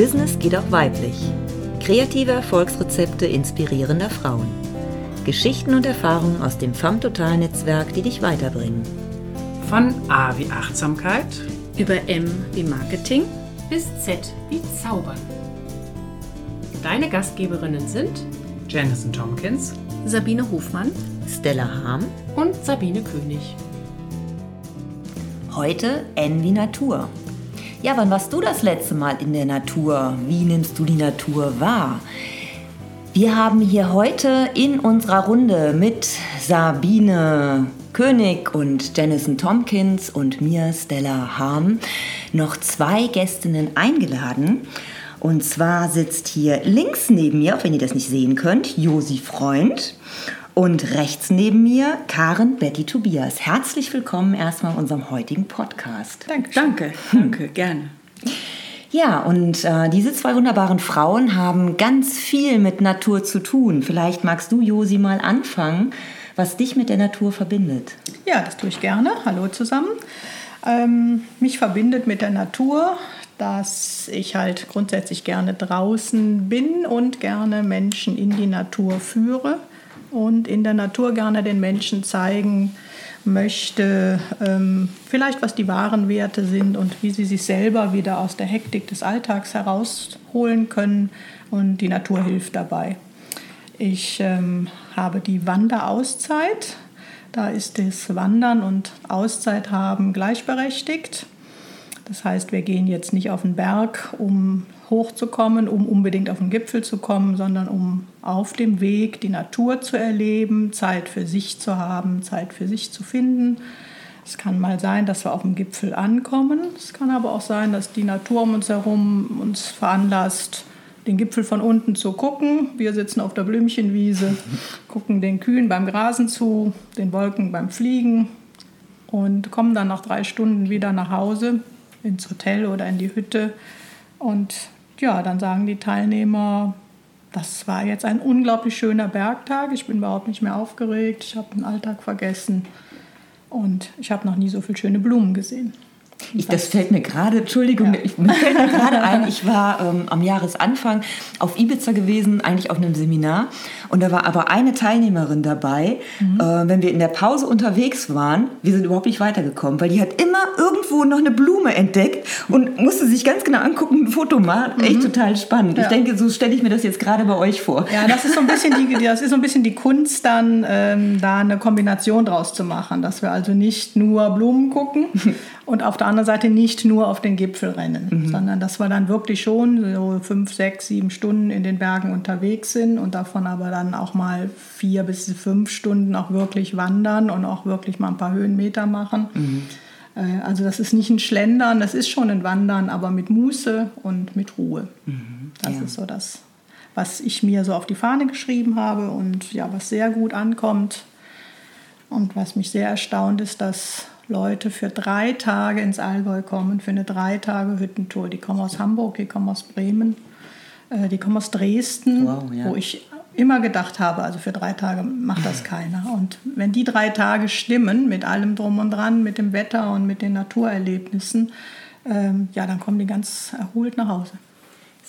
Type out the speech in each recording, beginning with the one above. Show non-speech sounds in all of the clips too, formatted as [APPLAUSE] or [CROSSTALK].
Business geht auch weiblich. Kreative Erfolgsrezepte inspirierender Frauen. Geschichten und Erfahrungen aus dem FAM Total Netzwerk, die dich weiterbringen. Von A wie Achtsamkeit über M wie Marketing bis Z wie Zaubern. Deine Gastgeberinnen sind Janison Tompkins, Sabine Hofmann, Stella Harm und Sabine König. Heute N wie Natur. Ja, wann warst du das letzte Mal in der Natur? Wie nimmst du die Natur wahr? Wir haben hier heute in unserer Runde mit Sabine König und Janison Tompkins und mir, Stella Harm, noch zwei Gästinnen eingeladen. Und zwar sitzt hier links neben mir, auch wenn ihr das nicht sehen könnt, Josi Freund. Und rechts neben mir Karen Betty Tobias. Herzlich willkommen erstmal in unserem heutigen Podcast. Danke, danke, danke, gerne. Ja, und äh, diese zwei wunderbaren Frauen haben ganz viel mit Natur zu tun. Vielleicht magst du, Josi, mal anfangen, was dich mit der Natur verbindet. Ja, das tue ich gerne. Hallo zusammen. Ähm, mich verbindet mit der Natur, dass ich halt grundsätzlich gerne draußen bin und gerne Menschen in die Natur führe und in der Natur gerne den Menschen zeigen möchte, ähm, vielleicht was die wahren Werte sind und wie sie sich selber wieder aus der Hektik des Alltags herausholen können. Und die Natur hilft dabei. Ich ähm, habe die Wanderauszeit. Da ist das Wandern und Auszeit haben gleichberechtigt. Das heißt, wir gehen jetzt nicht auf den Berg, um hochzukommen, um unbedingt auf den Gipfel zu kommen, sondern um auf dem Weg die Natur zu erleben, Zeit für sich zu haben, Zeit für sich zu finden. Es kann mal sein, dass wir auf dem Gipfel ankommen. Es kann aber auch sein, dass die Natur um uns herum uns veranlasst, den Gipfel von unten zu gucken. Wir sitzen auf der Blümchenwiese, [LAUGHS] gucken den Kühen beim Grasen zu, den Wolken beim Fliegen und kommen dann nach drei Stunden wieder nach Hause ins Hotel oder in die Hütte. Und ja, dann sagen die Teilnehmer, das war jetzt ein unglaublich schöner Bergtag. Ich bin überhaupt nicht mehr aufgeregt. Ich habe den Alltag vergessen. Und ich habe noch nie so viele schöne Blumen gesehen. Ich, das fällt mir gerade, Entschuldigung, ja. ich, mir fällt mir gerade ein, ich war ähm, am Jahresanfang auf Ibiza gewesen, eigentlich auf einem Seminar. Und da war aber eine Teilnehmerin dabei, mhm. äh, wenn wir in der Pause unterwegs waren, wir sind überhaupt nicht weitergekommen, weil die hat immer irgendwo noch eine Blume entdeckt und musste sich ganz genau angucken, ein Foto machen. Mhm. Echt total spannend. Ja. Ich denke, so stelle ich mir das jetzt gerade bei euch vor. Ja, das ist so ein bisschen die, das ist so ein bisschen die Kunst, dann ähm, da eine Kombination draus zu machen, dass wir also nicht nur Blumen gucken [LAUGHS] und auf der anderen Seite nicht nur auf den Gipfel rennen, mhm. sondern dass wir dann wirklich schon so fünf, sechs, sieben Stunden in den Bergen unterwegs sind und davon aber dann auch mal vier bis fünf Stunden auch wirklich wandern und auch wirklich mal ein paar Höhenmeter machen. Mhm. Äh, also das ist nicht ein Schlendern, das ist schon ein Wandern, aber mit Muße und mit Ruhe. Mhm. Das ja. ist so das, was ich mir so auf die Fahne geschrieben habe und ja, was sehr gut ankommt. Und was mich sehr erstaunt ist, dass Leute für drei Tage ins Allgäu kommen, für eine drei Tage Hüttentour. Die kommen aus Hamburg, die kommen aus Bremen, äh, die kommen aus Dresden, wow, ja. wo ich immer gedacht habe, also für drei Tage macht das keiner. Und wenn die drei Tage stimmen, mit allem drum und dran, mit dem Wetter und mit den Naturerlebnissen, ähm, ja, dann kommen die ganz erholt nach Hause.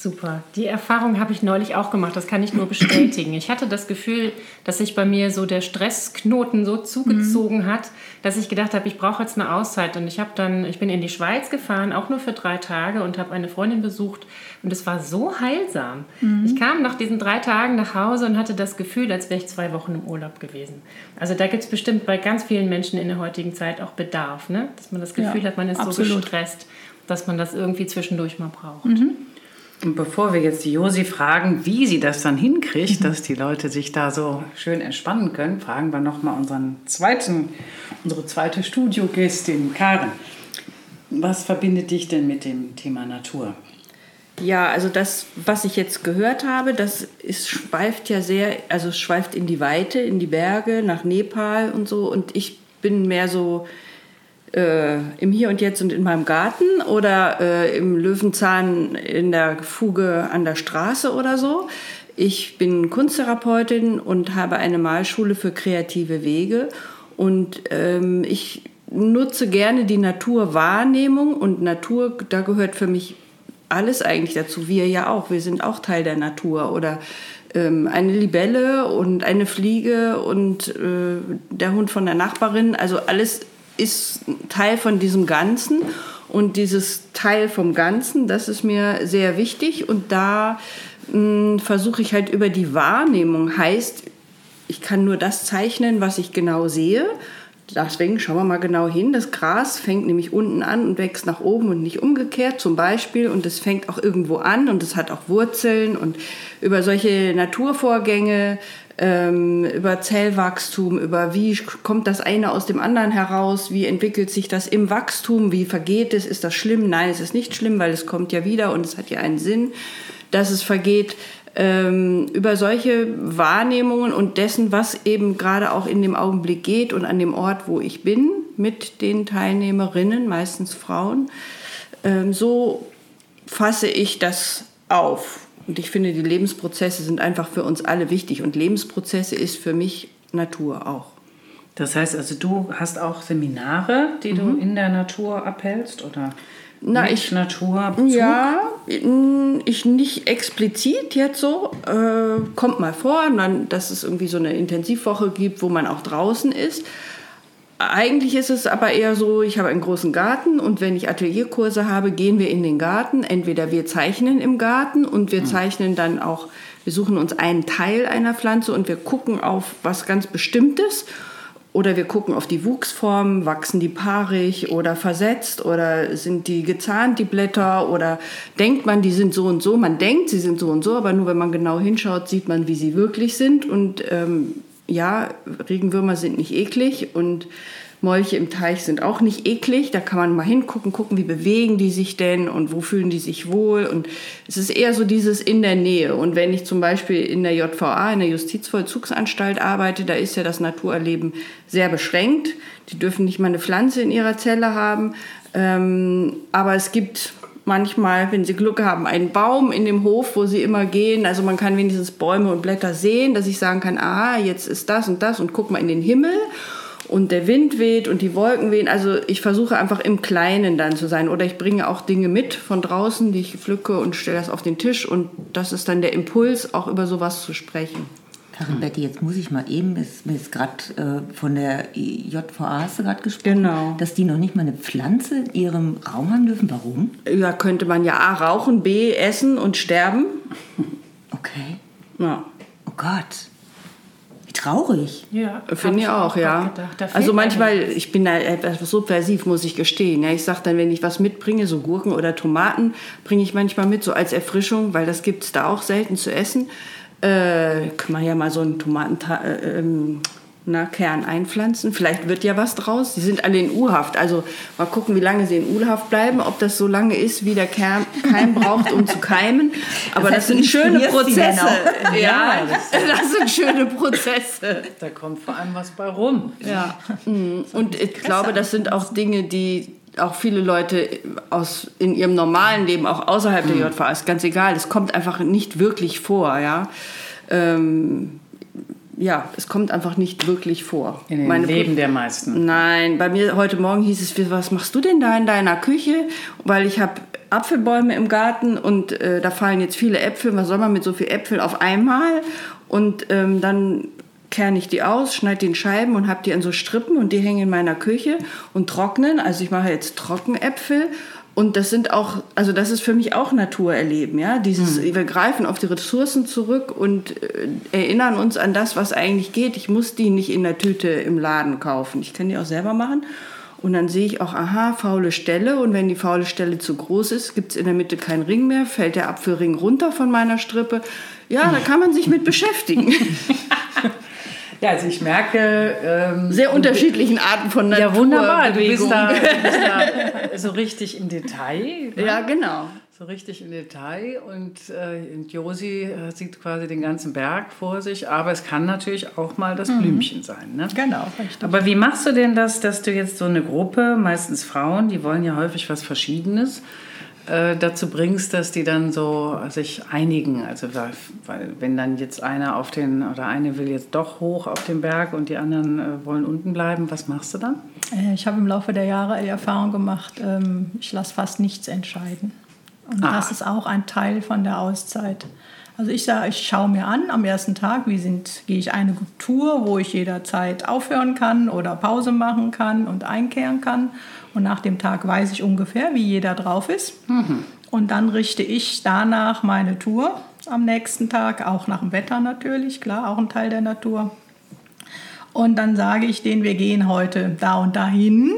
Super. Die Erfahrung habe ich neulich auch gemacht. Das kann ich nur bestätigen. Ich hatte das Gefühl, dass sich bei mir so der Stressknoten so zugezogen mhm. hat, dass ich gedacht habe, ich brauche jetzt eine Auszeit. Und ich habe dann, ich bin in die Schweiz gefahren, auch nur für drei Tage und habe eine Freundin besucht. Und es war so heilsam. Mhm. Ich kam nach diesen drei Tagen nach Hause und hatte das Gefühl, als wäre ich zwei Wochen im Urlaub gewesen. Also da gibt es bestimmt bei ganz vielen Menschen in der heutigen Zeit auch Bedarf, ne? dass man das Gefühl ja, hat, man ist absolut. so gestresst, dass man das irgendwie zwischendurch mal braucht. Mhm. Und bevor wir jetzt die Josi fragen, wie sie das dann hinkriegt, mhm. dass die Leute sich da so schön entspannen können, fragen wir nochmal unseren zweiten, unsere zweite Studiogästin, Karen. Was verbindet dich denn mit dem Thema Natur? Ja, also das, was ich jetzt gehört habe, das ist, schweift ja sehr, also es schweift in die Weite, in die Berge, nach Nepal und so. Und ich bin mehr so äh, im Hier und Jetzt und in meinem Garten oder äh, im Löwenzahn in der Fuge an der Straße oder so. Ich bin Kunsttherapeutin und habe eine Malschule für kreative Wege und ähm, ich nutze gerne die Naturwahrnehmung und Natur, da gehört für mich alles eigentlich dazu. Wir ja auch. Wir sind auch Teil der Natur. Oder ähm, eine Libelle und eine Fliege und äh, der Hund von der Nachbarin. Also alles ist Teil von diesem Ganzen. Und dieses Teil vom Ganzen, das ist mir sehr wichtig. Und da hm, versuche ich halt über die Wahrnehmung, heißt, ich kann nur das zeichnen, was ich genau sehe. Deswegen schauen wir mal genau hin. Das Gras fängt nämlich unten an und wächst nach oben und nicht umgekehrt zum Beispiel. Und es fängt auch irgendwo an und es hat auch Wurzeln. Und über solche Naturvorgänge, ähm, über Zellwachstum, über wie kommt das eine aus dem anderen heraus, wie entwickelt sich das im Wachstum, wie vergeht es, ist das schlimm? Nein, es ist nicht schlimm, weil es kommt ja wieder und es hat ja einen Sinn, dass es vergeht ähm, über solche Wahrnehmungen und dessen, was eben gerade auch in dem Augenblick geht und an dem Ort, wo ich bin, mit den Teilnehmerinnen, meistens Frauen, ähm, so fasse ich das auf. Und ich finde, die Lebensprozesse sind einfach für uns alle wichtig. Und Lebensprozesse ist für mich Natur auch. Das heißt also, du hast auch Seminare, die mhm. du in der Natur abhältst, oder? Na, ich Natur. Ja, ich nicht explizit jetzt so. Äh, kommt mal vor, dann, dass es irgendwie so eine Intensivwoche gibt, wo man auch draußen ist. Eigentlich ist es aber eher so, ich habe einen großen Garten und wenn ich Atelierkurse habe, gehen wir in den Garten. Entweder wir zeichnen im Garten und wir hm. zeichnen dann auch, wir suchen uns einen Teil einer Pflanze und wir gucken auf was ganz Bestimmtes oder wir gucken auf die Wuchsformen, wachsen die paarig oder versetzt oder sind die gezahnt, die Blätter oder denkt man, die sind so und so. Man denkt, sie sind so und so, aber nur wenn man genau hinschaut, sieht man, wie sie wirklich sind. Und ähm, ja, Regenwürmer sind nicht eklig und Molche im Teich sind auch nicht eklig. Da kann man mal hingucken, gucken, wie bewegen die sich denn und wo fühlen die sich wohl. Und es ist eher so dieses in der Nähe. Und wenn ich zum Beispiel in der JVA, in der Justizvollzugsanstalt arbeite, da ist ja das Naturerleben sehr beschränkt. Die dürfen nicht mal eine Pflanze in ihrer Zelle haben. Ähm, aber es gibt manchmal, wenn sie Glück haben, einen Baum in dem Hof, wo sie immer gehen. Also man kann wenigstens Bäume und Blätter sehen, dass ich sagen kann, ah, jetzt ist das und das und guck mal in den Himmel und der Wind weht und die Wolken wehen. Also ich versuche einfach im Kleinen dann zu sein. Oder ich bringe auch Dinge mit von draußen, die ich pflücke und stelle das auf den Tisch. Und das ist dann der Impuls, auch über sowas zu sprechen. Karin Betty, jetzt muss ich mal eben, ist, mir ist gerade äh, von der JVA hast du gerade gesprochen, genau. dass die noch nicht mal eine Pflanze in ihrem Raum haben dürfen. Warum? Ja, könnte man ja A, rauchen, B, essen und sterben. Okay. Ja. Oh Gott. Wie traurig. Ja, finde ich auch, ja. Also manchmal, ich bin da etwas subversiv, muss ich gestehen. Ja, ich sage dann, wenn ich was mitbringe, so Gurken oder Tomaten, bringe ich manchmal mit, so als Erfrischung, weil das gibt es da auch selten zu essen. Äh, kann man ja mal so einen Tomaten... Äh, ähm, na, Kern einpflanzen. Vielleicht wird ja was draus. Die sind alle in U-Haft. Also mal gucken, wie lange sie in U-Haft bleiben, ob das so lange ist, wie der Kern Keim braucht, um zu keimen. Aber das, das sind schöne Prozesse. [LAUGHS] Ja, das, das, sind schöne Prozesse. Da kommt vor allem was bei rum. Ja. Mhm. Und ich glaube, das sind auch Dinge, die auch viele Leute aus, in ihrem normalen Leben, auch außerhalb der JVA, ist ganz egal, es kommt einfach nicht wirklich vor. Ja. Ähm, ja, es kommt einfach nicht wirklich vor. In dem Leben der meisten. Nein, bei mir heute Morgen hieß es, was machst du denn da in deiner Küche? Weil ich habe Apfelbäume im Garten und äh, da fallen jetzt viele Äpfel. Was soll man mit so viel Äpfel auf einmal? Und ähm, dann kerne ich die aus, schneide die in Scheiben und habe die an so Strippen und die hängen in meiner Küche und trocknen. Also ich mache jetzt Trockenäpfel und das sind auch, also das ist für mich auch Naturerleben, ja. Dieses, mhm. wir greifen auf die Ressourcen zurück und äh, erinnern uns an das, was eigentlich geht. Ich muss die nicht in der Tüte im Laden kaufen. Ich kann die auch selber machen. Und dann sehe ich auch, aha, faule Stelle. Und wenn die faule Stelle zu groß ist, gibt es in der Mitte keinen Ring mehr, fällt der Apfelring runter von meiner Strippe. Ja, da kann man sich mit beschäftigen. [LAUGHS] Ja, also ich merke... Ähm, Sehr unterschiedlichen Arten von Natur. Ja, wunderbar. Du bist, da, du bist da [LAUGHS] so richtig im Detail. Ne? Ja, genau. So richtig im Detail. Und, äh, Josi äh, sieht quasi den ganzen Berg vor sich. Aber es kann natürlich auch mal das mhm. Blümchen sein. Ne? Genau, richtig. Aber wie machst du denn das, dass du jetzt so eine Gruppe, meistens Frauen, die wollen ja häufig was Verschiedenes, äh, dazu bringst, dass die dann so sich einigen. Also weil wenn dann jetzt einer auf den oder eine will jetzt doch hoch auf den Berg und die anderen äh, wollen unten bleiben, was machst du dann? Äh, ich habe im Laufe der Jahre die Erfahrung gemacht, ähm, ich lasse fast nichts entscheiden. Und Ah. das ist auch ein Teil von der Auszeit. Also ich sage, ich schaue mir an am ersten Tag, wie sind, gehe ich eine Tour, wo ich jederzeit aufhören kann oder Pause machen kann und einkehren kann. Und nach dem Tag weiß ich ungefähr, wie jeder drauf ist. Und dann richte ich danach meine Tour am nächsten Tag, auch nach dem Wetter natürlich, klar, auch ein Teil der Natur. Und dann sage ich denen, wir gehen heute da und dahin.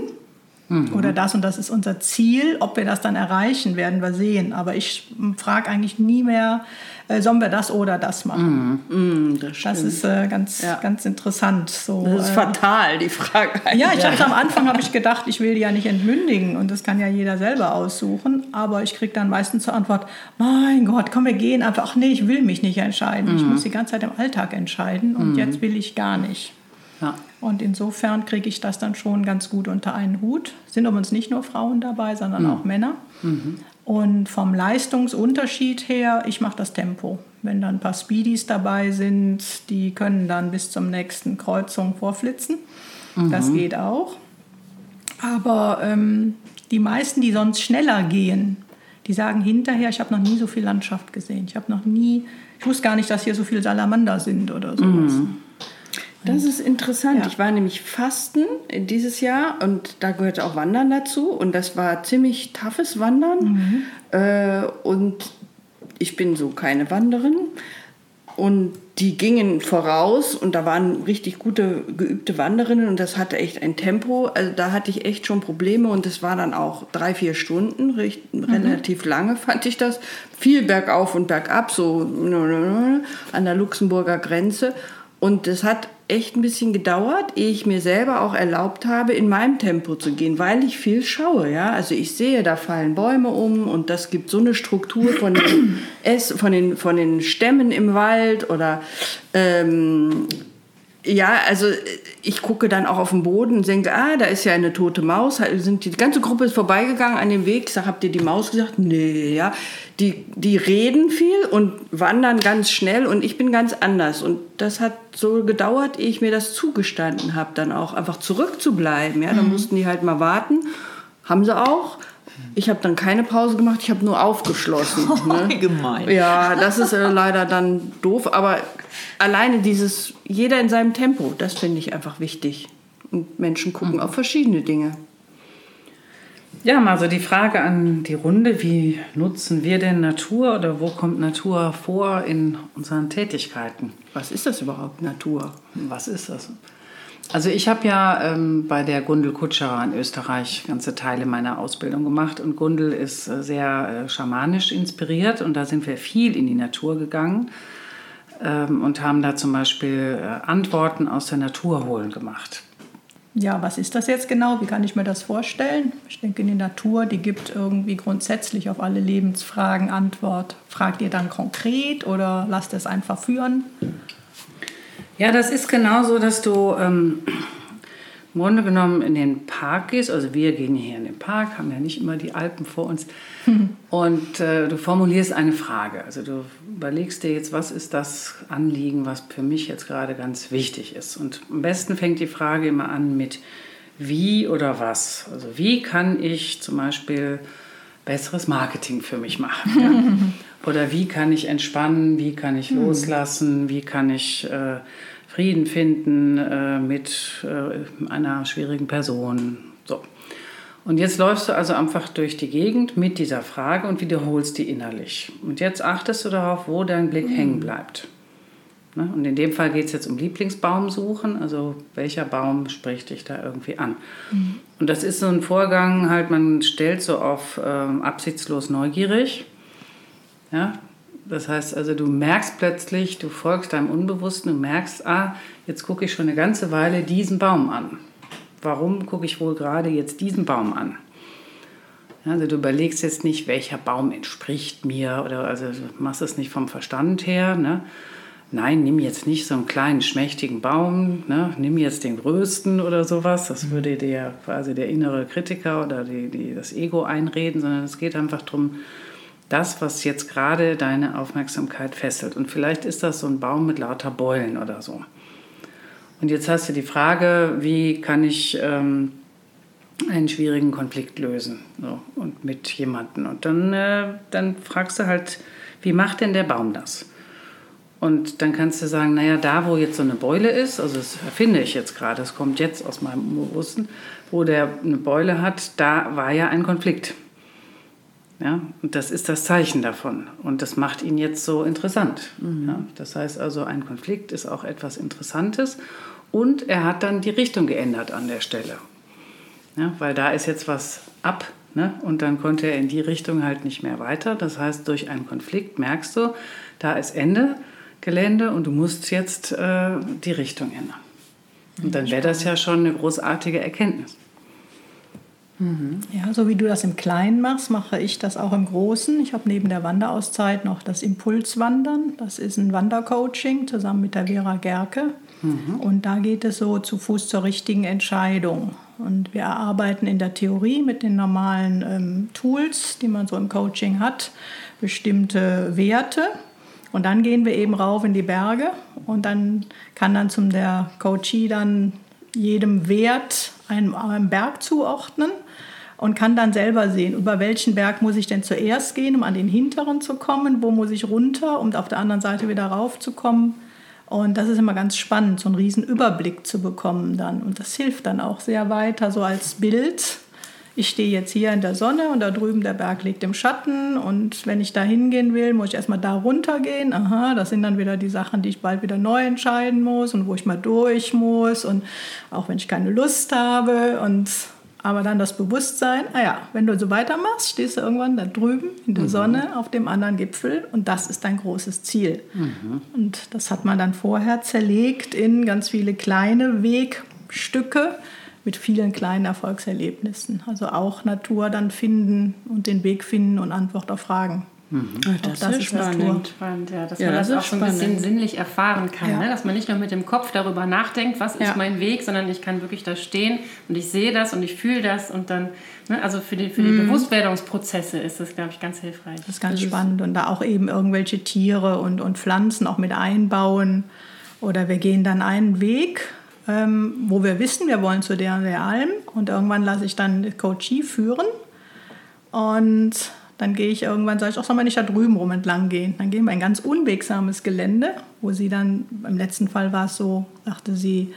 Oder das und das ist unser Ziel. Ob wir das dann erreichen, werden wir sehen. Aber ich frage eigentlich nie mehr, äh, sollen wir das oder das machen. Mm, das, Das stimmt. ist äh, ganz, Ja. ganz interessant. So, das ist äh, fatal, die Frage. ja, ich habe am Anfang habe ich gedacht, ich will die ja nicht entmündigen und das kann ja jeder selber aussuchen. Aber ich kriege dann meistens zur Antwort: Mein Gott, komm, wir gehen einfach. Ach nee, ich will mich nicht entscheiden. Ich muss die ganze Zeit im Alltag entscheiden und jetzt will ich gar nicht. Ja. Und insofern kriege ich das dann schon ganz gut unter einen Hut. Sind übrigens nicht nur Frauen dabei, sondern auch Männer. Und vom Leistungsunterschied her, ich mache das Tempo. Wenn dann ein paar Speedies dabei sind, die können dann bis zum nächsten Kreuzung vorflitzen. Das geht auch. Aber ähm, die meisten, die sonst schneller gehen, die sagen hinterher, ich habe noch nie so viel Landschaft gesehen. Ich habe noch nie, ich wusste gar nicht, dass hier so viele Salamander sind oder sowas. Das ist interessant. Ja. Ich war nämlich Fasten dieses Jahr und da gehört auch Wandern dazu. Und das war ziemlich toughes Wandern. Äh, und ich bin so keine Wanderin. Und die gingen voraus und da waren richtig gute, geübte Wanderinnen und das hatte echt ein Tempo. Also da hatte ich echt schon Probleme und es war dann auch drei, vier Stunden, recht, relativ lange fand ich das. Viel bergauf und bergab, so an der Luxemburger Grenze. Und es hat echt ein bisschen gedauert, ehe ich mir selber auch erlaubt habe, in meinem Tempo zu gehen, weil ich viel schaue. Ja? Also ich sehe, da fallen Bäume um und das gibt so eine Struktur von den, [CLEARS THROAT] von den, von den Stämmen im Wald oder ähm, ja, also ich gucke dann auch auf den Boden und denke, ah, da ist ja eine tote Maus. Sind die, ganze Gruppe ist vorbeigegangen an dem Weg. Ich sage, habt ihr die Maus gesagt? Nee, ja. Die, die reden viel und wandern ganz schnell und ich bin ganz anders. Und das hat so gedauert, ehe ich mir das zugestanden habe, dann auch einfach zurückzubleiben. Ja, dann mussten die halt mal warten. Haben sie auch. Ich habe dann keine Pause gemacht, ich habe nur aufgeschlossen. [LAUGHS] ne? Gemein. Ja, das ist äh, leider dann doof, aber alleine dieses, jeder in seinem Tempo, das finde ich einfach wichtig. Und Menschen gucken auf verschiedene Dinge. Ja, mal so die Frage an die Runde, wie nutzen wir denn Natur oder wo kommt Natur vor in unseren Tätigkeiten? Was ist das überhaupt, Natur? Was ist das? Also ich habe ja ähm, bei der Gundel Kutscherer in Österreich ganze Teile meiner Ausbildung gemacht und Gundel ist äh, sehr äh, schamanisch inspiriert und da sind wir viel in die Natur gegangen ähm, und haben da zum Beispiel äh, Antworten aus der Natur holen gemacht. Ja, was ist das jetzt genau? Wie kann ich mir das vorstellen? Ich denke, die Natur, die gibt irgendwie grundsätzlich auf alle Lebensfragen Antwort. Fragt ihr dann konkret oder lasst es einfach führen? Ja, das ist genauso, dass du ähm, im Grunde genommen in den Park gehst. Also wir gehen hier in den Park, haben ja nicht immer die Alpen vor uns. [LAUGHS] Und äh, du formulierst eine Frage. Also du überlegst dir jetzt, was ist das Anliegen, was für mich jetzt gerade ganz wichtig ist. Und am besten fängt die Frage immer an mit wie oder was. Also wie kann ich zum Beispiel besseres Marketing für mich machen? [LAUGHS] Ja? Oder wie kann ich entspannen, wie kann ich loslassen, wie kann ich äh, Frieden finden äh, mit äh, einer schwierigen Person. So. Und jetzt läufst du also einfach durch die Gegend mit dieser Frage und wiederholst die innerlich. Und jetzt achtest du darauf, wo dein Blick hängen bleibt. Ne? Und in dem Fall geht es jetzt um Lieblingsbaum suchen, also welcher Baum spricht dich da irgendwie an. Und das ist so ein Vorgang, halt, man stellt so auf ähm, absichtslos neugierig. Ja? Das heißt also, du merkst plötzlich, du folgst deinem Unbewussten, du merkst, ah, jetzt gucke ich schon eine ganze Weile diesen Baum an. Warum gucke ich wohl gerade jetzt diesen Baum an? Also du überlegst jetzt nicht, welcher Baum entspricht mir oder also du machst es nicht vom Verstand her. Ne? Nein, nimm jetzt nicht so einen kleinen schmächtigen Baum, ne? nimm jetzt den größten oder sowas. Das würde dir quasi der innere Kritiker oder die, die, das Ego einreden, sondern es geht einfach darum, das, was jetzt gerade deine Aufmerksamkeit fesselt. Und vielleicht ist das so ein Baum mit lauter Beulen oder so. Und jetzt hast du die Frage, wie kann ich ähm, einen schwierigen Konflikt lösen so, und mit jemandem. Und dann, äh, dann fragst du halt, wie macht denn der Baum das? Und dann kannst du sagen, naja, da wo jetzt so eine Beule ist, also das erfinde ich jetzt gerade, das kommt jetzt aus meinem Bewussten, wo der eine Beule hat, da war ja ein Konflikt. Ja, und das ist das Zeichen davon. Und das macht ihn jetzt so interessant. Mhm. Ja, das heißt also, ein Konflikt ist auch etwas Interessantes. Und er hat dann die Richtung geändert an der Stelle. Ja, weil da ist jetzt was ab. Ne? Und dann konnte er in die Richtung halt nicht mehr weiter. Das heißt, durch einen Konflikt merkst du, da ist Ende Gelände und du musst jetzt äh, die Richtung ändern. Und dann wäre das ja schon eine großartige Erkenntnis. Mhm. Ja, so wie du das im Kleinen machst, mache ich das auch im Großen. Ich habe neben der Wanderauszeit noch das Impulswandern. Das ist ein Wandercoaching zusammen mit der Vera Gerke. Mhm. Und da geht es so zu Fuß zur richtigen Entscheidung. Und wir erarbeiten in der Theorie mit den normalen ähm, Tools, die man so im Coaching hat, bestimmte Werte. Und dann gehen wir eben rauf in die Berge und dann kann dann zum der Coachie dann jedem Wert einen, einen Berg zuordnen und kann dann selber sehen, über welchen Berg muss ich denn zuerst gehen, um an den hinteren zu kommen, wo muss ich runter, um auf der anderen Seite wieder raufzukommen. Und das ist immer ganz spannend, so einen riesen Überblick zu bekommen dann. Und das hilft dann auch sehr weiter, so als Bild. Ich stehe jetzt hier in der Sonne und da drüben der Berg liegt im Schatten. Und wenn ich da hingehen will, muss ich erstmal da runtergehen. Aha, das sind dann wieder die Sachen, die ich bald wieder neu entscheiden muss und wo ich mal durch muss. Und auch wenn ich keine Lust habe. Und aber dann das Bewusstsein, ah ja, wenn du so weitermachst, stehst du irgendwann da drüben in der mhm. Sonne auf dem anderen Gipfel und das ist dein großes Ziel. Mhm. Und das hat man dann vorher zerlegt in ganz viele kleine Wegstücke mit vielen kleinen Erfolgserlebnissen. Also auch Natur dann finden und den Weg finden und Antwort auf Fragen. Mhm. das, das, ist spannend. spannend ja, dass ja, man das, das auch so ein bisschen sinnlich erfahren kann. Ja. Ne? Dass man nicht nur mit dem Kopf darüber nachdenkt, was ist mein Weg, sondern ich kann wirklich da stehen und ich sehe das und ich fühle das und dann, ne? also für die, für die mhm. Bewusstwerdungsprozesse ist das, glaube ich, ganz hilfreich. Das ist ganz das spannend ist und da auch eben irgendwelche Tiere und, und Pflanzen auch mit einbauen. Oder wir gehen dann einen Weg, ähm, wo wir wissen, wir wollen zu der, der Alm und irgendwann lasse ich dann Coachie führen und dann gehe ich irgendwann, sage ich, ach, soll man nicht da drüben rum entlang gehen? Dann gehen wir ein ganz unwegsames Gelände, wo sie dann, im letzten Fall war es so, sagte sie,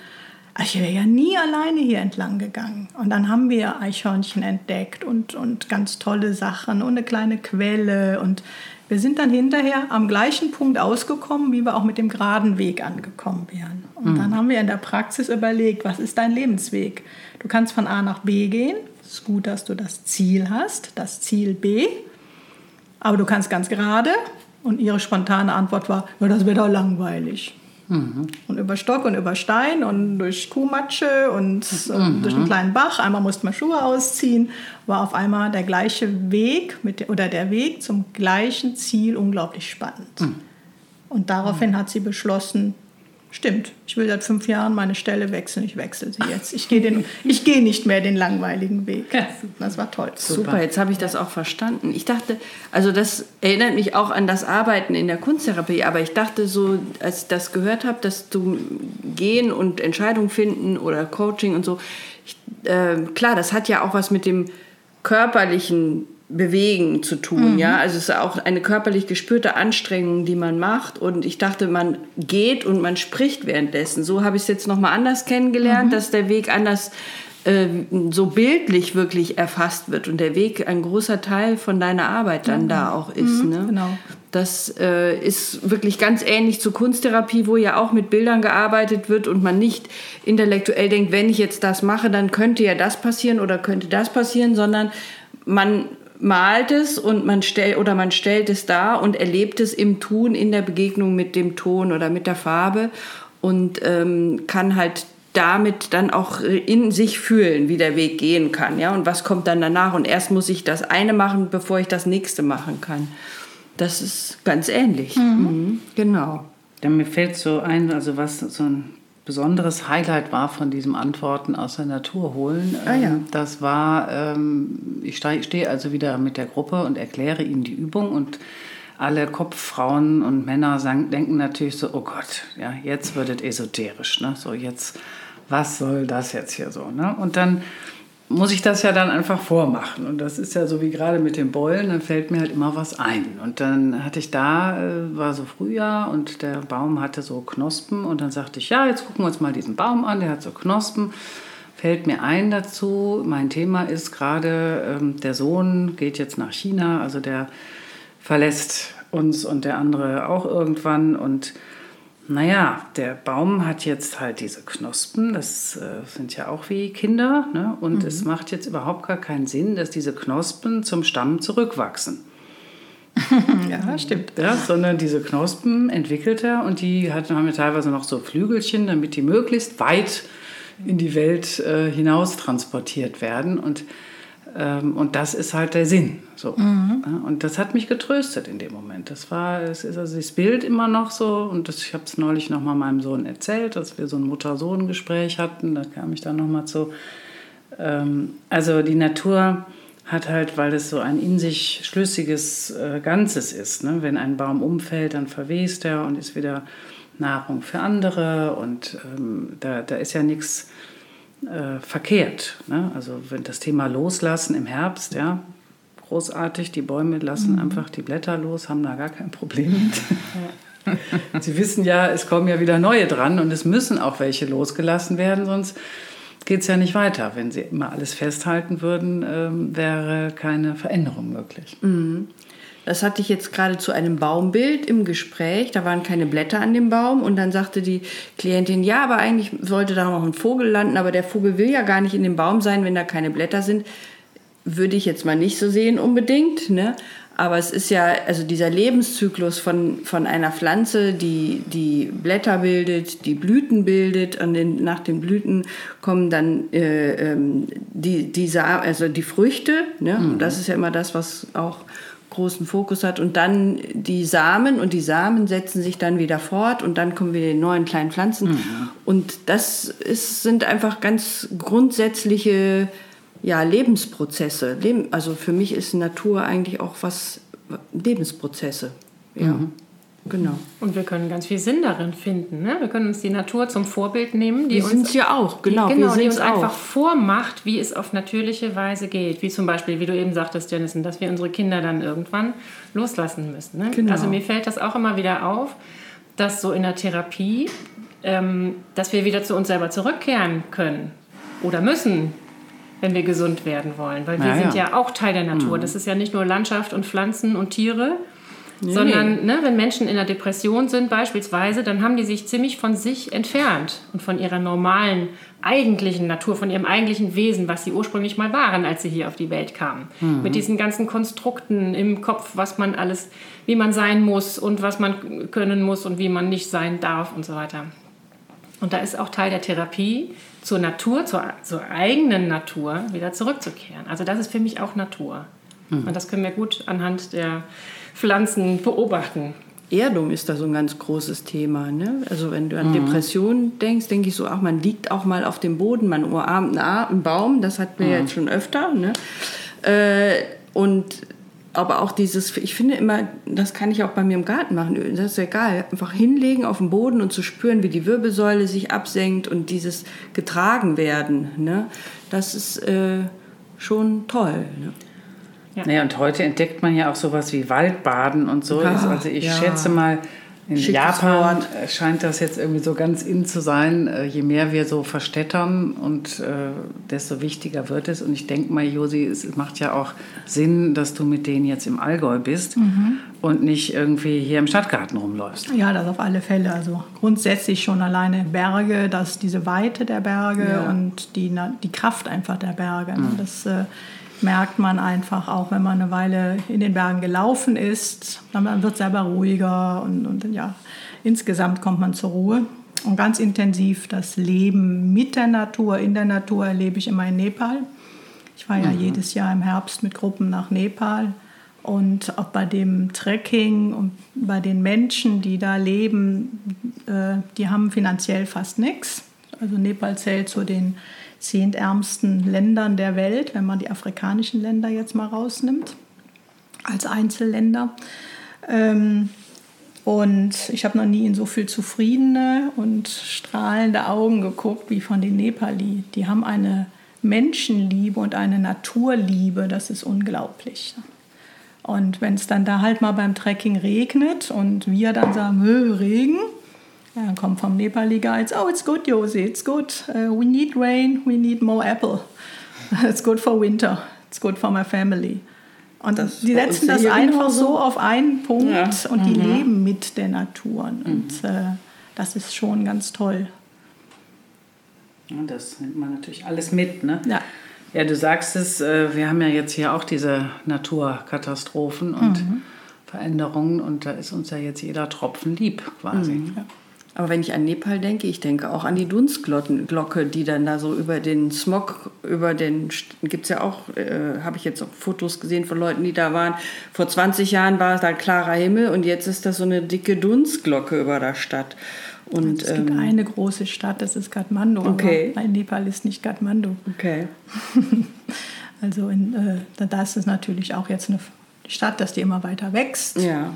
ich wäre ja nie alleine hier entlang gegangen. Und dann haben wir Eichhörnchen entdeckt und, und ganz tolle Sachen und eine kleine Quelle. Und wir sind dann hinterher am gleichen Punkt ausgekommen, wie wir auch mit dem geraden Weg angekommen wären. Und mhm. dann haben wir in der Praxis überlegt, was ist dein Lebensweg? Du kannst von A nach B gehen. Es ist gut, dass du das Ziel hast, das Ziel B. Aber du kannst ganz gerade. Und ihre spontane Antwort war, ja, das wird doch langweilig. Mhm. Und über Stock und über Stein und durch Kuhmatsche und mhm. durch einen kleinen Bach, einmal musste man Schuhe ausziehen, war auf einmal der gleiche Weg mit, oder der Weg zum gleichen Ziel unglaublich spannend. Mhm. Und daraufhin hat sie beschlossen, Stimmt. Ich will seit fünf Jahren meine Stelle wechseln. Ich wechsle sie jetzt. Ich gehe, den, ich gehe nicht mehr den langweiligen Weg. Das war toll. Super, Super. jetzt habe ich das auch verstanden. Ich dachte, also das erinnert mich auch an das Arbeiten in der Kunsttherapie. Aber ich dachte so, als ich das gehört habe, dass du Gehen und Entscheidungen finden oder Coaching und so, ich, äh, klar, das hat ja auch was mit dem körperlichen Bewegen zu tun, mhm. ja. Also es ist auch eine körperlich gespürte Anstrengung, die man macht. Und ich dachte, man geht und man spricht währenddessen. So habe ich es jetzt nochmal anders kennengelernt, mhm. dass der Weg anders äh, so bildlich wirklich erfasst wird und der Weg ein großer Teil von deiner Arbeit dann mhm. da auch ist. Mhm, ne? Genau. Das äh, ist wirklich ganz ähnlich zur Kunsttherapie, wo ja auch mit Bildern gearbeitet wird und man nicht intellektuell denkt, wenn ich jetzt das mache, dann könnte ja das passieren oder könnte das passieren, sondern man malt es und man stellt oder man stellt es dar und erlebt es im Tun in der Begegnung mit dem Ton oder mit der Farbe und ähm, kann halt damit dann auch in sich fühlen, wie der Weg gehen kann, ja, und was kommt dann danach und erst muss ich das eine machen, bevor ich das nächste machen kann. Das ist ganz ähnlich. Mhm. Mhm, genau. Ja, mir fällt so ein, also was so ein besonderes Highlight war von diesem Antworten aus der Natur holen. Ah, ja. Ähm, das war, ähm, ich stehe also wieder mit der Gruppe und erkläre ihnen die Übung und alle Kopffrauen und Männer denken natürlich so, oh Gott, ja, jetzt wird es esoterisch, ne? So jetzt, was soll das jetzt hier so, ne? Und dann muss ich das ja dann einfach vormachen. Und das ist ja so wie gerade mit den Beulen, dann fällt mir halt immer was ein. Und dann hatte ich da, äh, war so Frühjahr und der Baum hatte so Knospen und dann sagte ich, ja, jetzt gucken wir uns mal diesen Baum an, der hat so Knospen. Fällt mir ein dazu, mein Thema ist gerade, ähm, der Sohn geht jetzt nach China, also der verlässt uns und der andere auch irgendwann und naja, der Baum hat jetzt halt diese Knospen, das äh, sind ja auch wie Kinder, ne? und mhm. es macht jetzt überhaupt gar keinen Sinn, dass diese Knospen zum Stamm zurückwachsen. [LAUGHS] ja, stimmt. Ja, sondern diese Knospen entwickelt er und die hat, haben ja teilweise noch so Flügelchen, damit die möglichst weit in die Welt äh, hinaus transportiert werden. Und und das ist halt der Sinn. So. Mhm. Und das hat mich getröstet in dem Moment. Das war, es ist also das Bild immer noch so. Und das, ich habe es neulich noch mal meinem Sohn erzählt, dass wir so ein Mutter-Sohn-Gespräch hatten. Da kam ich dann noch mal zu. Ähm, also die Natur hat halt, weil es so ein in sich schlüssiges äh, Ganzes ist. Ne? Wenn ein Baum umfällt, dann verwest er und ist wieder Nahrung für andere. Und ähm, da, da ist ja nichts äh, verkehrt. Ne? Also wenn das Thema Loslassen im Herbst, ja, großartig, die Bäume lassen mhm. einfach die Blätter los, haben da gar kein Problem mit. [LAUGHS] Sie wissen ja, es kommen ja wieder neue dran und es müssen auch welche losgelassen werden, sonst geht es ja nicht weiter. Wenn Sie immer alles festhalten würden, ähm, wäre keine Veränderung möglich. Mhm. Das hatte ich jetzt gerade zu einem Baumbild im Gespräch. Da waren keine Blätter an dem Baum. Und dann sagte die Klientin, ja, aber eigentlich sollte da noch ein Vogel landen. Aber der Vogel will ja gar nicht in dem Baum sein, wenn da keine Blätter sind. Würde ich jetzt mal nicht so sehen unbedingt. Ne? Aber es ist ja, also dieser Lebenszyklus von, von einer Pflanze, die die Blätter bildet, die Blüten bildet, und den, nach den Blüten kommen dann äh, ähm, die, die, also die Früchte. Ne? Mhm. Das ist ja immer das, was auch großen Fokus hat und dann die Samen und die Samen setzen sich dann wieder fort und dann kommen wieder die neuen kleinen Pflanzen mhm. und das ist, sind einfach ganz grundsätzliche ja, Lebensprozesse. also für mich ist Natur eigentlich auch was Lebensprozesse. Ja. Mhm. Genau. Und wir können ganz viel Sinn darin finden. Ne? Wir können uns die Natur zum Vorbild nehmen, die wir uns ja auch, genau, die, genau, die uns auch. einfach vormacht, wie es auf natürliche Weise geht. Wie zum Beispiel, wie du eben sagtest, Jennison, dass wir unsere Kinder dann irgendwann loslassen müssen. Ne? Genau. Also mir fällt das auch immer wieder auf, dass so in der Therapie, ähm, dass wir wieder zu uns selber zurückkehren können oder müssen, wenn wir gesund werden wollen. Weil wir ja, sind ja. ja auch Teil der Natur. Mhm. Das ist ja nicht nur Landschaft und Pflanzen und Tiere, Nee. Sondern ne, wenn Menschen in einer Depression sind beispielsweise, dann haben die sich ziemlich von sich entfernt und von ihrer normalen, eigentlichen Natur, von ihrem eigentlichen Wesen, was sie ursprünglich mal waren, als sie hier auf die Welt kamen. Mhm. Mit diesen ganzen Konstrukten im Kopf, was man alles, wie man sein muss und was man können muss und wie man nicht sein darf und so weiter. Und da ist auch Teil der Therapie, zur Natur, zur, zur eigenen Natur wieder zurückzukehren. Also das ist für mich auch Natur. Mhm. Und das können wir gut anhand der Pflanzen beobachten. Erdung ist da so ein ganz großes Thema. Ne? Also wenn du an mhm. Depressionen denkst, denke ich so, ach, man liegt auch mal auf dem Boden, man umarmt einen Baum, das hatten wir mhm. jetzt schon öfter. Ne? Äh, und aber auch dieses, ich finde immer, das kann ich auch bei mir im Garten machen, das ist egal, einfach hinlegen auf den Boden und zu spüren, wie die Wirbelsäule sich absenkt und dieses getragen werden, ne? das ist äh, schon toll. Ne? Ja. Naja, und heute entdeckt man ja auch sowas wie Waldbaden und so. Ja, also ich ja. schätze mal, in Schickes Japan Wort. scheint das jetzt irgendwie so ganz in zu sein. Äh, je mehr wir so verstädtern und äh, desto wichtiger wird es. Und ich denke mal, Josi, es macht ja auch Sinn, dass du mit denen jetzt im Allgäu bist mhm. und nicht irgendwie hier im Stadtgarten rumläufst. Ja, das auf alle Fälle. Also grundsätzlich schon alleine Berge, dass diese Weite der Berge ja. und die, die Kraft einfach der Berge. Mhm. Das äh, merkt man einfach auch, wenn man eine Weile in den Bergen gelaufen ist. Man wird selber ruhiger und, und ja, insgesamt kommt man zur Ruhe. Und ganz intensiv das Leben mit der Natur, in der Natur erlebe ich immer in Nepal. Ich war ja mhm. jedes Jahr im Herbst mit Gruppen nach Nepal. Und auch bei dem Trekking und bei den Menschen, die da leben, äh, die haben finanziell fast nichts. Also Nepal zählt zu den zehntärmsten Ländern der Welt, wenn man die afrikanischen Länder jetzt mal rausnimmt, als Einzelländer. Ähm, und ich habe noch nie in so viel zufriedene und strahlende Augen geguckt wie von den Nepali. Die haben eine Menschenliebe und eine Naturliebe, das ist unglaublich. Und wenn es dann da halt mal beim Trekking regnet und wir dann sagen, Regen, ja, kommt vom Nepali Guides, oh, it's good, Josi, it's good. Uh, we need rain, we need more apple. [LAUGHS] It's good for winter, it's good for my family. Und das die setzen das einfach so auf einen Punkt ja. und die mhm. leben mit der Natur. Und mhm. äh, das ist schon ganz toll. Ja, das nimmt man natürlich alles mit. Ne? Ja. Ja, du sagst es, äh, wir haben ja jetzt hier auch diese Naturkatastrophen und mhm. Veränderungen und da ist uns ja jetzt jeder Tropfen lieb quasi. Mhm. Ja. Aber wenn ich an Nepal denke, ich denke auch an die Dunstglocke, die dann da so über den Smog, über den, gibt es ja auch, äh, habe ich jetzt auch Fotos gesehen von Leuten, die da waren. Vor 20 Jahren war es da klarer Himmel und jetzt ist das so eine dicke Dunstglocke über der Stadt. Und, es gibt ähm, eine große Stadt, das ist Kathmandu, okay. aber Nepal ist nicht Kathmandu. Okay. [LAUGHS] also in, äh, da ist es natürlich auch jetzt eine Stadt, dass die immer weiter wächst. Ja.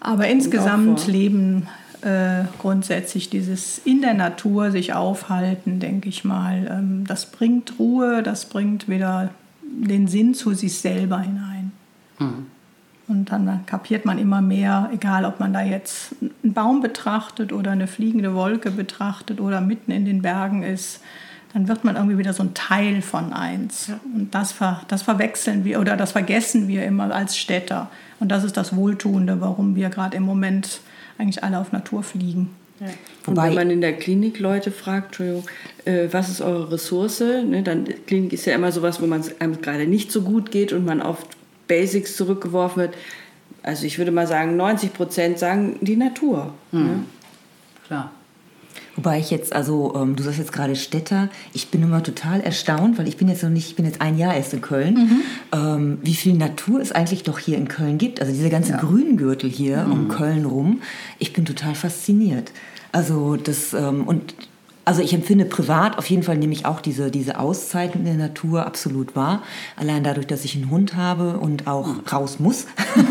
Aber insgesamt leben äh, grundsätzlich dieses in der Natur sich aufhalten, denke ich mal, ähm, das bringt Ruhe, das bringt wieder den Sinn zu sich selber hinein. Mhm. Und dann kapiert man immer mehr, egal ob man da jetzt einen Baum betrachtet oder eine fliegende Wolke betrachtet oder mitten in den Bergen ist, dann wird man irgendwie wieder so ein Teil von eins. Ja. Und das, ver, das verwechseln wir oder das vergessen wir immer als Städter. Und das ist das Wohltuende, warum wir gerade im Moment eigentlich alle auf Natur fliegen. Ja. Und wenn man in der Klinik Leute fragt, Entschuldigung, äh, was ist eure Ressource? Ne, dann Klinik ist ja immer sowas, wo man es einem gerade nicht so gut geht und man auf Basics zurückgeworfen wird. Also ich würde mal sagen, 90 Prozent sagen die Natur. Mhm. Ne? Klar. Wobei ich jetzt, also ähm, du sagst jetzt gerade Städter, ich bin immer total erstaunt, weil ich bin jetzt noch nicht, ich bin jetzt ein Jahr erst in Köln, mhm. ähm, wie viel Natur es eigentlich doch hier in Köln gibt. Also diese ganze ja. Grüngürtel hier mhm. um Köln rum, ich bin total fasziniert. Also das, ähm, und also ich empfinde privat, auf jeden Fall nehme ich auch diese, diese Auszeiten in der Natur absolut wahr. Allein dadurch, dass ich einen Hund habe und auch mhm. raus muss.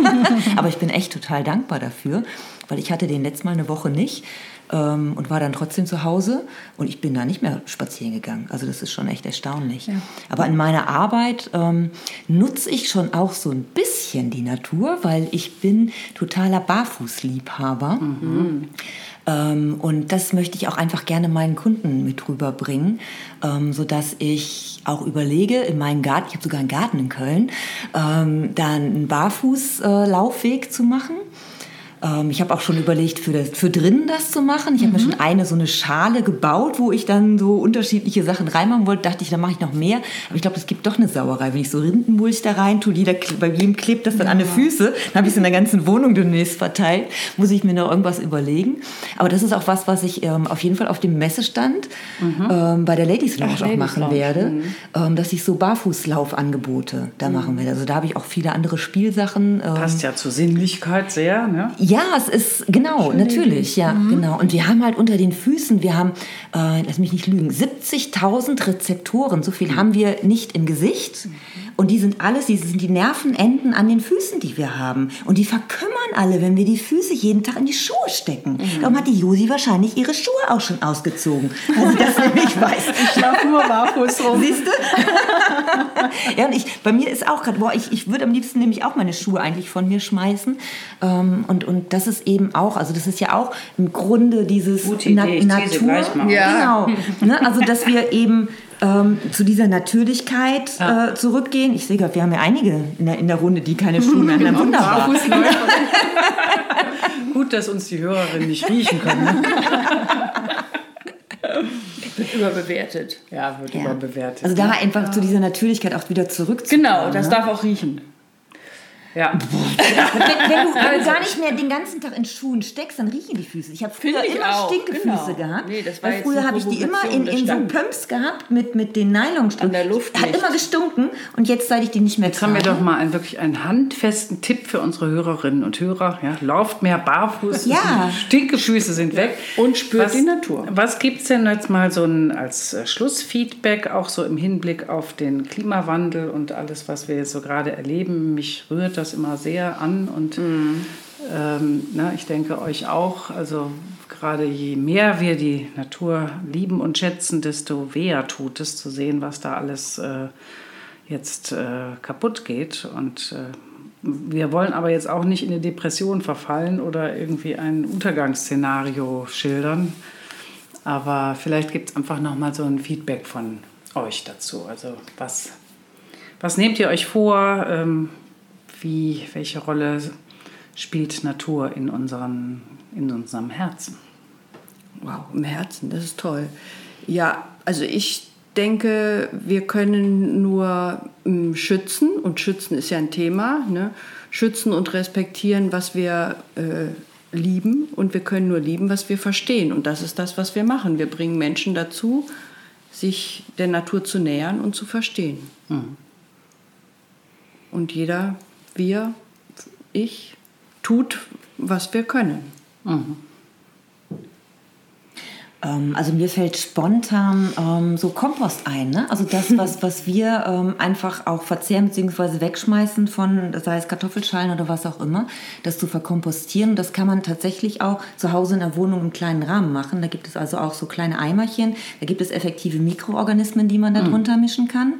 [LAUGHS] Aber ich bin echt total dankbar dafür, weil ich hatte den letztes Mal eine Woche nicht ähm, und war dann trotzdem zu Hause und ich bin da nicht mehr spazieren gegangen. Also das ist schon echt erstaunlich. Ja. Aber in meiner Arbeit ähm, nutze ich schon auch so ein bisschen die Natur, weil ich bin totaler Barfußliebhaber. Mhm. Ähm, und das möchte ich auch einfach gerne meinen Kunden mit rüberbringen, ähm, sodass ich auch überlege, in meinem Garten, ich habe sogar einen Garten in Köln, ähm, da einen Barfußlaufweg äh, zu machen ähm, ich habe auch schon überlegt, für, das, für drinnen das zu machen. Ich habe mhm. mir schon eine so eine Schale gebaut, wo ich dann so unterschiedliche Sachen reinmachen wollte. Dachte ich, da mache ich noch mehr. Aber ich glaube, es gibt doch eine Sauerei. Wenn ich so Rindenmulch da rein tue, jeder, bei jedem klebt das dann ja. an den Füße. Dann habe ich es in der ganzen Wohnung demnächst verteilt. Muss ich mir noch irgendwas überlegen. Aber das ist auch was, was ich ähm, auf jeden Fall auf dem Messestand mhm. ähm, bei der Ladies Lounge Ach, auch Ladies machen Lounge. werde. Mhm. Ähm, dass ich so Barfußlaufangebote da mhm. machen werde. Also da habe ich auch viele andere Spielsachen. Ähm, Passt ja zur Sinnlichkeit sehr, ne? Ja, es ist, genau, Schöne natürlich, ja, mhm. genau. Und wir haben halt unter den Füßen, wir haben, äh, lass mich nicht lügen, 70.000 Rezeptoren. So viel mhm. haben wir nicht im Gesicht. Mhm. Und die sind alles, die sind die Nervenenden an den Füßen, die wir haben. Und die verkümmern alle, wenn wir die Füße jeden Tag in die Schuhe stecken. Mhm. Darum hat die Josi wahrscheinlich ihre Schuhe auch schon ausgezogen, weil sie das [LAUGHS] nämlich weiß. Ich laufe nur barfuß rum. Siehst du? [LAUGHS] ja, und ich, bei mir ist auch gerade, boah, ich, ich würde am liebsten nämlich auch meine Schuhe eigentlich von mir schmeißen. Ähm, und, und das ist eben auch, also das ist ja auch im Grunde dieses Gute Idee, Na Natur. Ja. Genau. Ne? Also, dass wir eben ähm, zu dieser Natürlichkeit ja. äh, zurückgehen. Ich sehe gerade, wir haben ja einige in der, in der Runde, die keine Schuhe mehr haben. [LAUGHS] Wunderbar. Gut, dass uns die Hörerinnen nicht riechen können. Ne? Wird überbewertet. Ja, wird ja. überbewertet. Also da einfach ja. zu dieser Natürlichkeit auch wieder zurückzukommen. Genau, das ne? darf auch riechen. Ja. wenn, wenn, du also. gar nicht mehr den ganzen Tag in Schuhen steckst, dann riechen die Füße. Ich habe früher ich immer auch. Stinkefüße genau. gehabt. Nee, das war weil früher habe ich die immer in, in so Pumps gehabt mit, mit den Nylonstrümpfen. An der Luft. Hat immer gestunken und jetzt, seit ich die nicht mehr Jetzt trage. haben wir doch mal einen, wirklich einen handfesten Tipp für unsere Hörerinnen und Hörer. Ja, lauft mehr barfuß. Ja. Stinkefüße sind weg. Und spürt was, die Natur. Was gibt es denn jetzt mal so ein, als äh, Schlussfeedback, auch so im Hinblick auf den Klimawandel und alles, was wir jetzt so gerade erleben? Mich rührt das immer sehr an und mhm. Ähm, ne, ich denke euch auch, also gerade je mehr wir die Natur lieben und schätzen, desto weher tut es zu sehen, was da alles äh, jetzt äh, kaputt geht. Und äh, wir wollen aber jetzt auch nicht in eine Depression verfallen oder irgendwie ein Untergangsszenario schildern. Aber vielleicht gibt es einfach nochmal so ein Feedback von euch dazu. Also was, was nehmt ihr euch vor? Ähm, wie, welche Rolle spielt Natur in, unseren, in unserem Herzen? Wow, im Herzen, das ist toll. Ja, also ich denke, wir können nur ähm, schützen, und schützen ist ja ein Thema, ne? schützen und respektieren, was wir äh, lieben. Und wir können nur lieben, was wir verstehen. Und das ist das, was wir machen. Wir bringen Menschen dazu, sich der Natur zu nähern und zu verstehen. Mhm. Und jeder, wir, ich, tut, was wir können. Mhm. Ähm, also mir fällt spontan ähm, so Kompost ein. Ne? Also das, was, [LAUGHS] was wir ähm, einfach auch verzehren bzw. wegschmeißen von, sei es Kartoffelschalen oder was auch immer, das zu verkompostieren. Das kann man tatsächlich auch zu Hause in der Wohnung im kleinen Rahmen machen. Da gibt es also auch so kleine Eimerchen. Da gibt es effektive Mikroorganismen, die man da mhm. drunter mischen kann.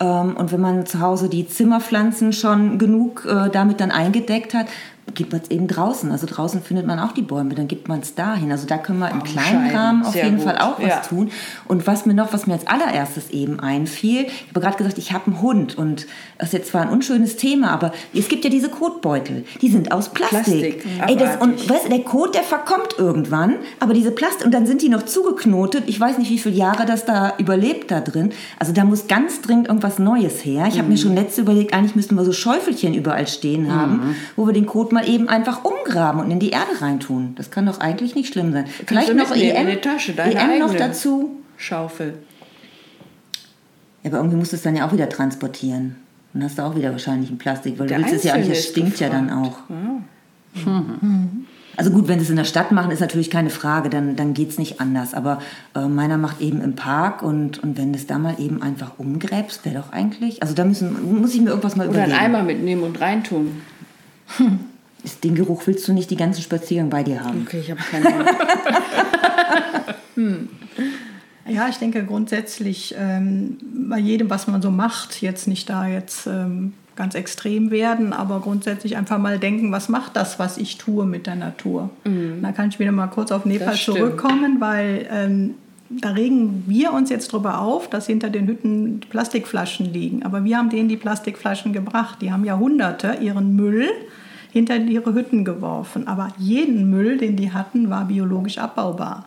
Ähm, und wenn man zu Hause die Zimmerpflanzen schon genug äh, damit dann eingedeckt hat, gibt man es eben draußen. Also draußen findet man auch die Bäume, dann gibt man es dahin. Also da können wir im kleinen Rahmen auf jeden gut. Fall auch was ja. tun. Und was mir noch, was mir als allererstes eben einfiel, ich habe gerade gesagt, ich habe einen Hund und das ist jetzt zwar ein unschönes Thema, aber es gibt ja diese Kotbeutel, die sind aus Plastik. Plastik. Ey, das, und weißt, der Kot, der verkommt irgendwann, aber diese Plastik, und dann sind die noch zugeknotet. Ich weiß nicht, wie viele Jahre das da überlebt da drin. Also da muss ganz dringend irgendwas Neues her. Ich mhm. habe mir schon letzte überlegt, eigentlich müssten wir so Schäufelchen überall stehen haben, mhm. wo wir den Kot mal eben einfach umgraben und in die Erde reintun. Das kann doch eigentlich nicht schlimm sein. Kannst Vielleicht noch EM, in Tasche, EM noch dazu. Schaufel. Ja, aber irgendwie musst du es dann ja auch wieder transportieren. Dann hast du auch wieder wahrscheinlich ein Plastik, weil der du willst es ja auch nicht, das stinkt ja dann auch. Ja. Mhm. Also gut, wenn sie es in der Stadt machen, ist natürlich keine Frage, dann, dann geht es nicht anders. Aber äh, meiner macht eben im Park und, und wenn du es da mal eben einfach umgräbst, wäre doch eigentlich. Also da müssen, muss ich mir irgendwas mal Oder überlegen. Oder einen Eimer mitnehmen und reintun. Hm. [LAUGHS] Den Geruch willst du nicht die ganzen Spaziergänge bei dir haben. Okay, ich habe keine Ahnung. hm. Ja, ich denke grundsätzlich ähm, bei jedem, was man so macht, jetzt nicht da jetzt ähm, ganz extrem werden, aber grundsätzlich einfach mal denken, was macht das, was ich tue mit der Natur. Mhm. Da kann ich wieder mal kurz auf Nepal zurückkommen, weil ähm, da regen wir uns jetzt darüber auf, dass hinter den Hütten Plastikflaschen liegen. Aber wir haben denen die Plastikflaschen gebracht. Die haben Jahrhunderte ihren Müll hinter ihre Hütten geworfen. Aber jeden Müll, den die hatten, war biologisch abbaubar.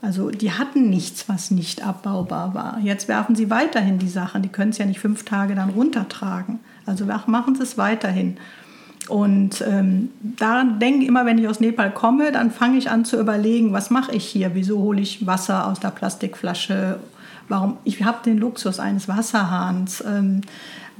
Also die hatten nichts, was nicht abbaubar war. Jetzt werfen sie weiterhin die Sachen. Die können es ja nicht fünf Tage dann runtertragen. Also machen sie es weiterhin. Und ähm, da denke ich immer, wenn ich aus Nepal komme, dann fange ich an zu überlegen, was mache ich hier? Wieso hole ich Wasser aus der Plastikflasche? Warum? Ich habe den Luxus eines Wasserhahns. Ähm,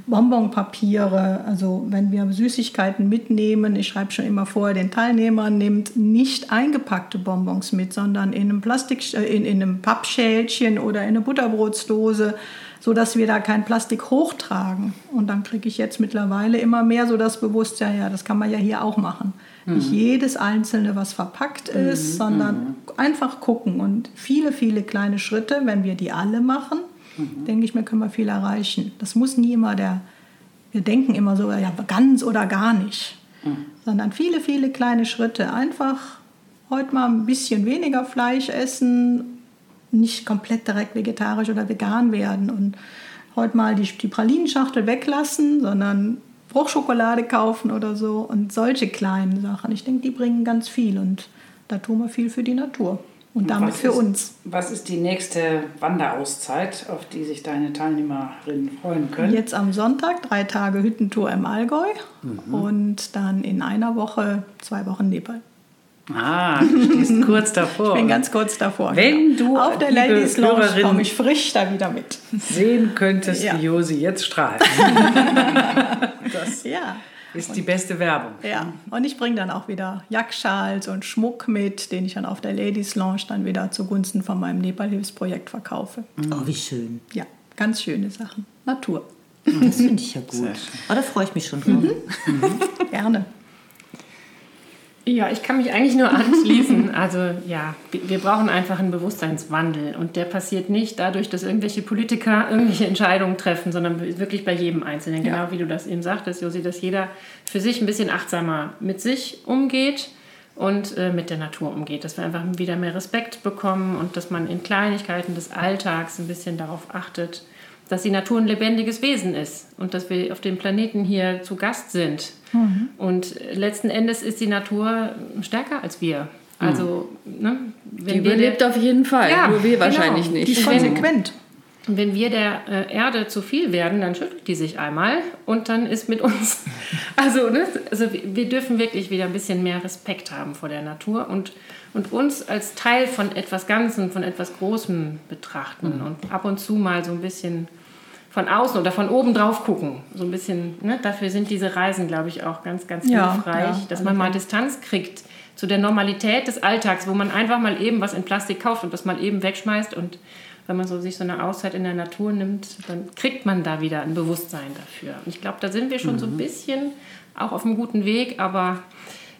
Bonbonpapiere, also wenn wir Süßigkeiten mitnehmen, ich schreibe schon immer vorher den Teilnehmern, nehmt nicht eingepackte Bonbons mit, sondern in einem Plastik, äh, in, in einem Pappschälchen oder in eine Butterbrotsdose, sodass wir da kein Plastik hochtragen. Und dann kriege ich jetzt mittlerweile immer mehr so das Bewusstsein, ja, das kann man ja hier auch machen. Mhm. Nicht jedes einzelne, was verpackt ist, mhm. sondern mhm. einfach gucken und viele, viele kleine Schritte, wenn wir die alle machen, mhm. denke ich mir, können wir viel erreichen. Das muss nie immer der, wir denken immer so, ja, ganz oder gar nicht, mhm. sondern viele, viele kleine Schritte. Einfach heute mal ein bisschen weniger Fleisch essen, nicht komplett direkt vegetarisch oder vegan werden und heute mal die, die Pralinenschachtel weglassen, sondern Fruchtschokolade kaufen oder so und solche kleinen Sachen. Ich denke, die bringen ganz viel und da tun wir viel für die Natur und damit für ist, uns. Was ist die nächste Wanderauszeit, auf die sich deine Teilnehmerinnen freuen können? Jetzt am Sonntag drei Tage Hüttentour im Allgäu mhm. und dann in einer Woche zwei Wochen Nepal. Ah, du stehst [LAUGHS] kurz davor. Ich bin ganz kurz davor. Wenn genau. du auf der Ladies Lounge komme ich frisch da wieder mit. Sehen könntest, ja. wie Josi jetzt strahlt. [LAUGHS] das [LAUGHS] ja. ist die beste Werbung. Ja, und ich bringe dann auch wieder Jackschals und Schmuck mit, den ich dann auf der Ladies Lounge dann wieder zugunsten von meinem Nepal-Hilfsprojekt verkaufe. Oh, wie schön. Ja, ganz schöne Sachen. Natur. Das finde ich ja gut. Oh, da freue ich mich schon drauf. Mhm. [LAUGHS] Gerne. Ja, ich kann mich eigentlich nur [LAUGHS] anschließen. Also ja, wir brauchen einfach einen Bewusstseinswandel und der passiert nicht dadurch, dass irgendwelche Politiker irgendwelche Entscheidungen treffen, sondern wirklich bei jedem Einzelnen. Ja. Genau wie du das eben sagtest, Josi, dass jeder für sich ein bisschen achtsamer mit sich umgeht und äh, mit der Natur umgeht. Dass wir einfach wieder mehr Respekt bekommen und dass man in Kleinigkeiten des Alltags ein bisschen darauf achtet, dass die Natur ein lebendiges Wesen ist und dass wir auf dem Planeten hier zu Gast sind. Mhm. Und letzten Endes ist die Natur stärker als wir. Also, mhm. ne, wenn die überlebt auf jeden Fall, ja, nur wir wahrscheinlich genau. nicht. Die ist konsequent. Wenn wir der äh, Erde zu viel werden, dann schüttelt die sich einmal und dann ist mit uns. [LAUGHS] Also, ne, also wir dürfen wirklich wieder ein bisschen mehr Respekt haben vor der Natur und, und uns als Teil von etwas Ganzen, von etwas Großem betrachten mhm. und ab und zu mal so ein bisschen von außen oder von oben drauf gucken. So ein bisschen, ne? dafür sind diese Reisen, glaube ich, auch ganz, ganz ja, hilfreich, ja, dass man mal Distanz kriegt zu der Normalität des Alltags, wo man einfach mal eben was in Plastik kauft und das mal eben wegschmeißt und wenn man so sich so eine Auszeit in der Natur nimmt, dann kriegt man da wieder ein Bewusstsein dafür. Und ich glaube, da sind wir schon mhm. so ein bisschen auch auf einem guten Weg, aber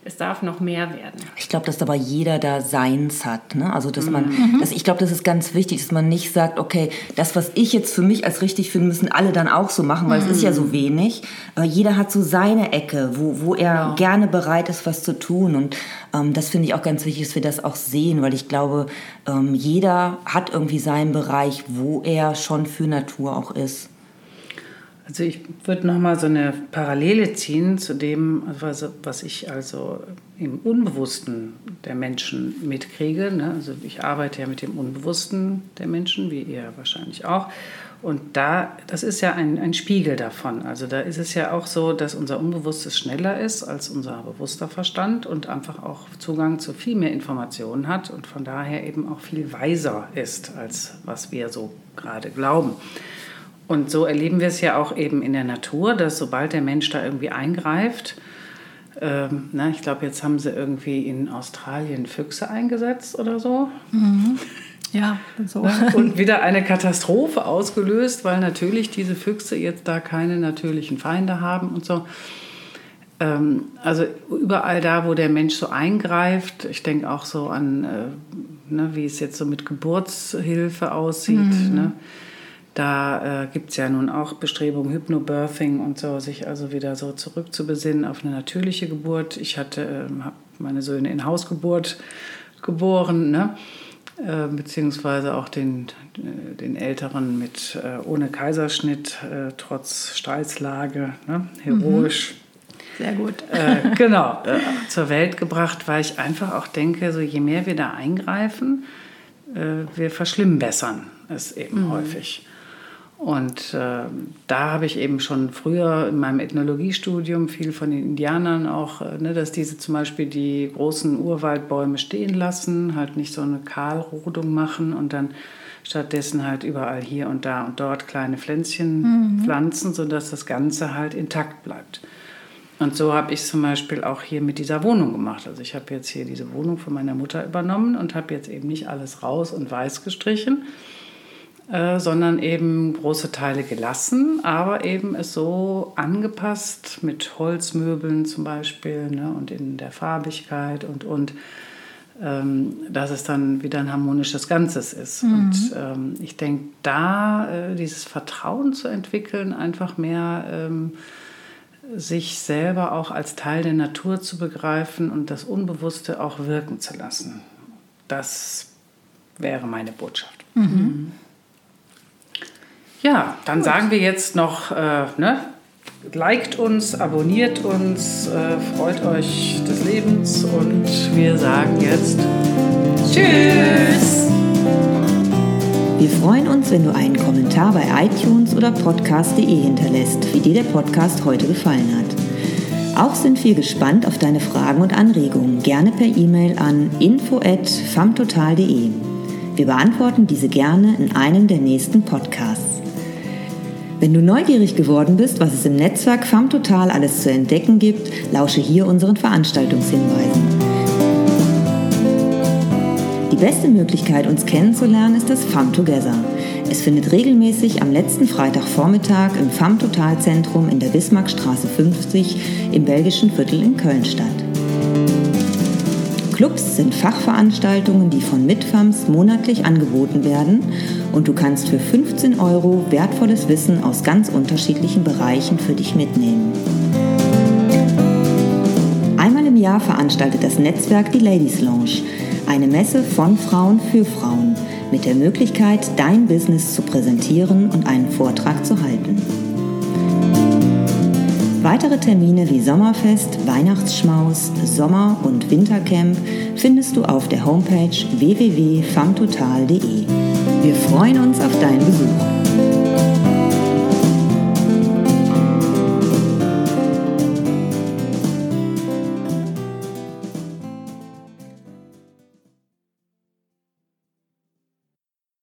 es darf noch mehr werden. Ich glaube, dass aber jeder da seins hat. Ne? Also, dass man, mhm. dass, ich glaube, das ist ganz wichtig, dass man nicht sagt, okay, das, was ich jetzt für mich als richtig finde, müssen alle dann auch so machen, weil mhm. es ist ja so mhm. wenig. Aber jeder hat so seine Ecke, wo, wo er ja. gerne bereit ist, was zu tun. Und ähm, das finde ich auch ganz wichtig, dass wir das auch sehen, weil ich glaube, ähm, jeder hat irgendwie seinen Bereich, wo er schon für Natur auch ist. Also ich würde nochmal so eine Parallele ziehen zu dem, was ich also im Unbewussten der Menschen mitkriege. Ne? Also ich arbeite ja mit dem Unbewussten der Menschen, wie ihr wahrscheinlich auch. Und da, das ist ja ein, ein Spiegel davon. Also da ist es ja auch so, dass unser Unbewusstes schneller ist als unser bewusster Verstand und einfach auch Zugang zu viel mehr Informationen hat und von daher eben auch viel weiser ist, als was wir so gerade glauben. Und so erleben wir es ja auch eben in der Natur, dass sobald der Mensch da irgendwie eingreift, ähm, na, ich glaube, jetzt haben sie irgendwie in Australien Füchse eingesetzt oder so. Mhm. Ja, so. [LAUGHS] Und wieder eine Katastrophe ausgelöst, weil natürlich diese Füchse jetzt da keine natürlichen Feinde haben und so. Ähm, also überall da, wo der Mensch so eingreift, ich denke auch so an, äh, ne, wie es jetzt so mit Geburtshilfe aussieht. Mhm. Ne? Da äh, gibt es ja nun auch Bestrebungen, Hypnobirthing und so, sich also wieder so zurückzubesinnen auf eine natürliche Geburt. Ich hatte, äh, habe meine Söhne in Hausgeburt geboren, ne? Äh, beziehungsweise auch den, äh, den Älteren mit äh, ohne Kaiserschnitt, äh, trotz Streitslage, ne? heroisch. Mhm. Sehr gut. Äh, genau, äh, zur Welt gebracht, weil ich einfach auch denke, so je mehr wir da eingreifen, wir verschlimmbessern es eben mhm. häufig. Und äh, da habe ich eben schon früher in meinem Ethnologiestudium viel von den Indianern auch, äh, ne, dass diese zum Beispiel die großen Urwaldbäume stehen lassen, halt nicht so eine Kahlrodung machen und dann stattdessen halt überall hier und da und dort kleine Pflänzchen mhm. pflanzen, sodass das Ganze halt intakt bleibt. Und so habe ich zum Beispiel auch hier mit dieser Wohnung gemacht. Also ich habe jetzt hier diese Wohnung von meiner Mutter übernommen und habe jetzt eben nicht alles raus und weiß gestrichen, äh, sondern eben große Teile gelassen, aber eben es so angepasst mit Holzmöbeln zum Beispiel ne, und in der Farbigkeit und, und ähm, dass es dann wieder ein harmonisches Ganzes ist. Mhm. Und ähm, ich denke, da äh, dieses Vertrauen zu entwickeln, einfach mehr ähm, sich selber auch als Teil der Natur zu begreifen und das Unbewusste auch wirken zu lassen. Das wäre meine Botschaft. Mhm. Ja, dann Gut. sagen wir jetzt noch, äh, ne? liked uns, abonniert uns, äh, freut euch des Lebens und wir sagen jetzt Tschüss! Wir freuen uns, wenn du einen Kommentar bei iTunes oder podcast.de hinterlässt, wie dir der Podcast heute gefallen hat. Auch sind wir gespannt auf deine Fragen und Anregungen, gerne per E-Mail an info@famtotal.de. Wir beantworten diese gerne in einem der nächsten Podcasts. Wenn du neugierig geworden bist, was es im Netzwerk FAMTotal alles zu entdecken gibt, lausche hier unseren Veranstaltungshinweisen. Die beste Möglichkeit, uns kennenzulernen, ist das FAM Together. Es findet regelmäßig am letzten Freitagvormittag im FAM Total Zentrum in der Bismarckstraße 50 im belgischen Viertel in Köln statt. Clubs sind Fachveranstaltungen, die von Mitfams monatlich angeboten werden und du kannst für 15 Euro wertvolles Wissen aus ganz unterschiedlichen Bereichen für dich mitnehmen. Einmal im Jahr veranstaltet das Netzwerk die Ladies Lounge, eine Messe von Frauen für Frauen, mit der Möglichkeit, dein Business zu präsentieren und einen Vortrag zu halten. Weitere Termine wie Sommerfest, Weihnachtsschmaus, Sommer- und Wintercamp findest du auf der Homepage www.famtotal.de. Wir freuen uns auf deinen Besuch.